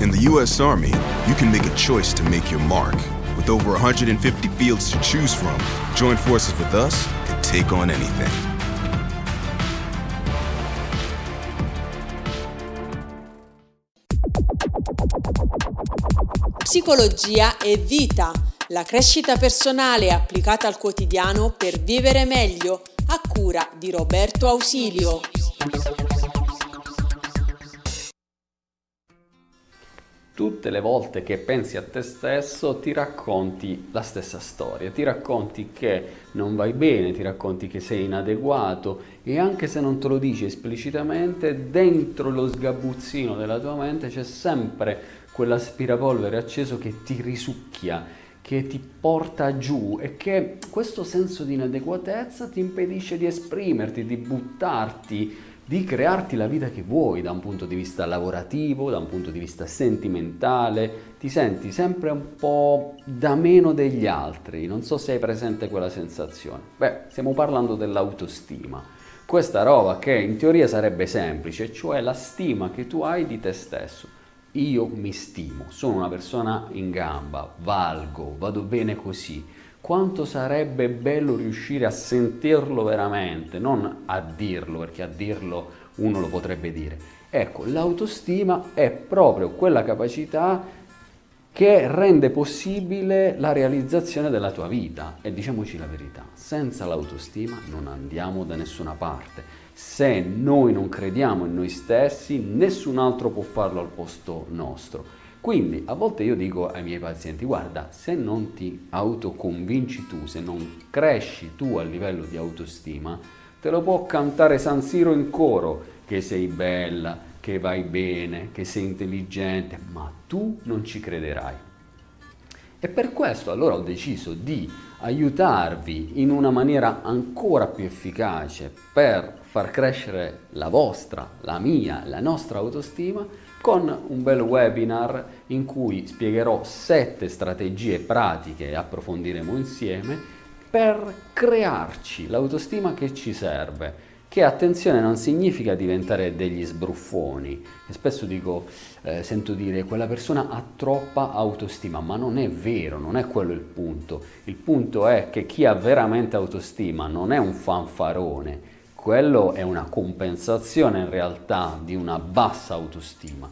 In the U.S. Army, you can make a choice to make your mark. With over 150 fields to choose from, join forces with us and take on anything. Psicologia e vita, la crescita personale applicata al quotidiano per vivere meglio, a cura di Roberto Ausilio. Tutte le volte che pensi a te stesso ti racconti la stessa storia, ti racconti che non vai bene, ti racconti che sei inadeguato e anche se non te lo dici esplicitamente, dentro lo sgabuzzino della tua mente c'è sempre quell'aspirapolvere acceso che ti risucchia, che ti porta giù e che questo senso di inadeguatezza ti impedisce di esprimerti, di buttarti, di crearti la vita che vuoi da un punto di vista lavorativo, da un punto di vista sentimentale, ti senti sempre un po' da meno degli altri, non so se hai presente quella sensazione. Beh, stiamo parlando dell'autostima. Questa roba che in teoria sarebbe semplice, cioè la stima che tu hai di te stesso io mi stimo, sono una persona in gamba, valgo, vado bene così. Quanto sarebbe bello riuscire a sentirlo veramente, non a dirlo, perché a dirlo uno lo potrebbe dire. Ecco, l'autostima è proprio quella capacità che rende possibile la realizzazione della tua vita. E diciamoci la verità, senza l'autostima non andiamo da nessuna parte. Se noi non crediamo in noi stessi, nessun altro può farlo al posto nostro. Quindi a volte io dico ai miei pazienti, guarda, se non ti autoconvinci tu, se non cresci tu a livello di autostima, te lo può cantare San Siro in coro, che sei bella, che vai bene, che sei intelligente, ma tu non ci crederai. E per questo allora ho deciso di aiutarvi in una maniera ancora più efficace per far crescere la vostra, la mia, la nostra autostima con un bel webinar in cui spiegherò sette strategie pratiche e approfondiremo insieme per crearci l'autostima che ci serve che attenzione non significa diventare degli sbruffoni. E spesso dico, eh, sento dire quella persona ha troppa autostima, ma non è vero, non è quello il punto. Il punto è che chi ha veramente autostima non è un fanfarone, quello è una compensazione in realtà di una bassa autostima.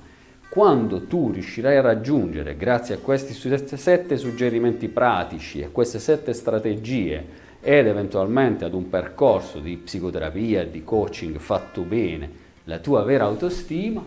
Quando tu riuscirai a raggiungere, grazie a questi sette suggerimenti pratici e queste sette strategie, ed eventualmente ad un percorso di psicoterapia e di coaching fatto bene, la tua vera autostima,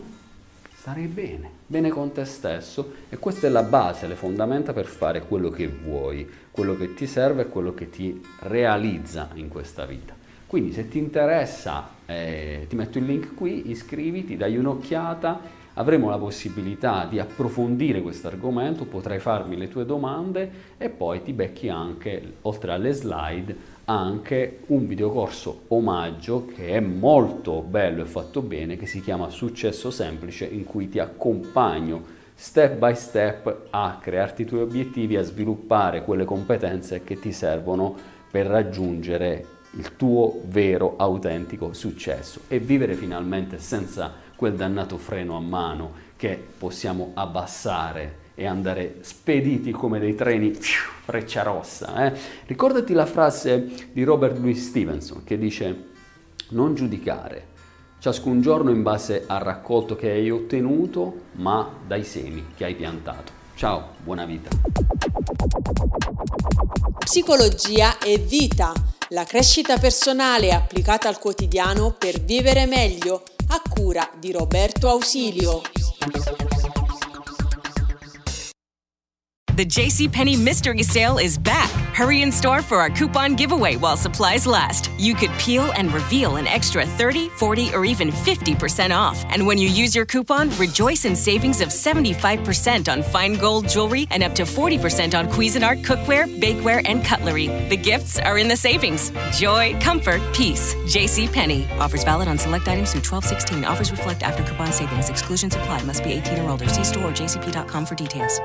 starai bene, bene con te stesso e questa è la base, le fondamenta per fare quello che vuoi, quello che ti serve e quello che ti realizza in questa vita. Quindi se ti interessa eh, ti metto il link qui, iscriviti, dai un'occhiata. Avremo la possibilità di approfondire questo argomento, potrai farmi le tue domande e poi ti becchi anche, oltre alle slide, anche un videocorso omaggio che è molto bello e fatto bene, che si chiama Successo Semplice, in cui ti accompagno step by step a crearti i tuoi obiettivi, a sviluppare quelle competenze che ti servono per raggiungere il tuo vero, autentico successo e vivere finalmente senza quel dannato freno a mano che possiamo abbassare e andare spediti come dei treni freccia rossa. Eh? Ricordati la frase di Robert Louis Stevenson che dice non giudicare ciascun giorno in base al raccolto che hai ottenuto, ma dai semi che hai piantato. Ciao, buona vita. Psicologia e vita, la crescita personale applicata al quotidiano per vivere meglio a cura di Roberto Ausilio. The JCPenney Mystery Sale is back. Hurry in store for our coupon giveaway while supplies last. You could peel and reveal an extra 30, 40, or even 50% off. And when you use your coupon, rejoice in savings of 75% on fine gold jewelry and up to 40% on Cuisinart cookware, bakeware, and cutlery. The gifts are in the savings. Joy, comfort, peace. JCPenney. Offers valid on select items through 1216. Offers reflect after coupon savings. Exclusions apply. Must be 18 or older. See store or jcp.com for details.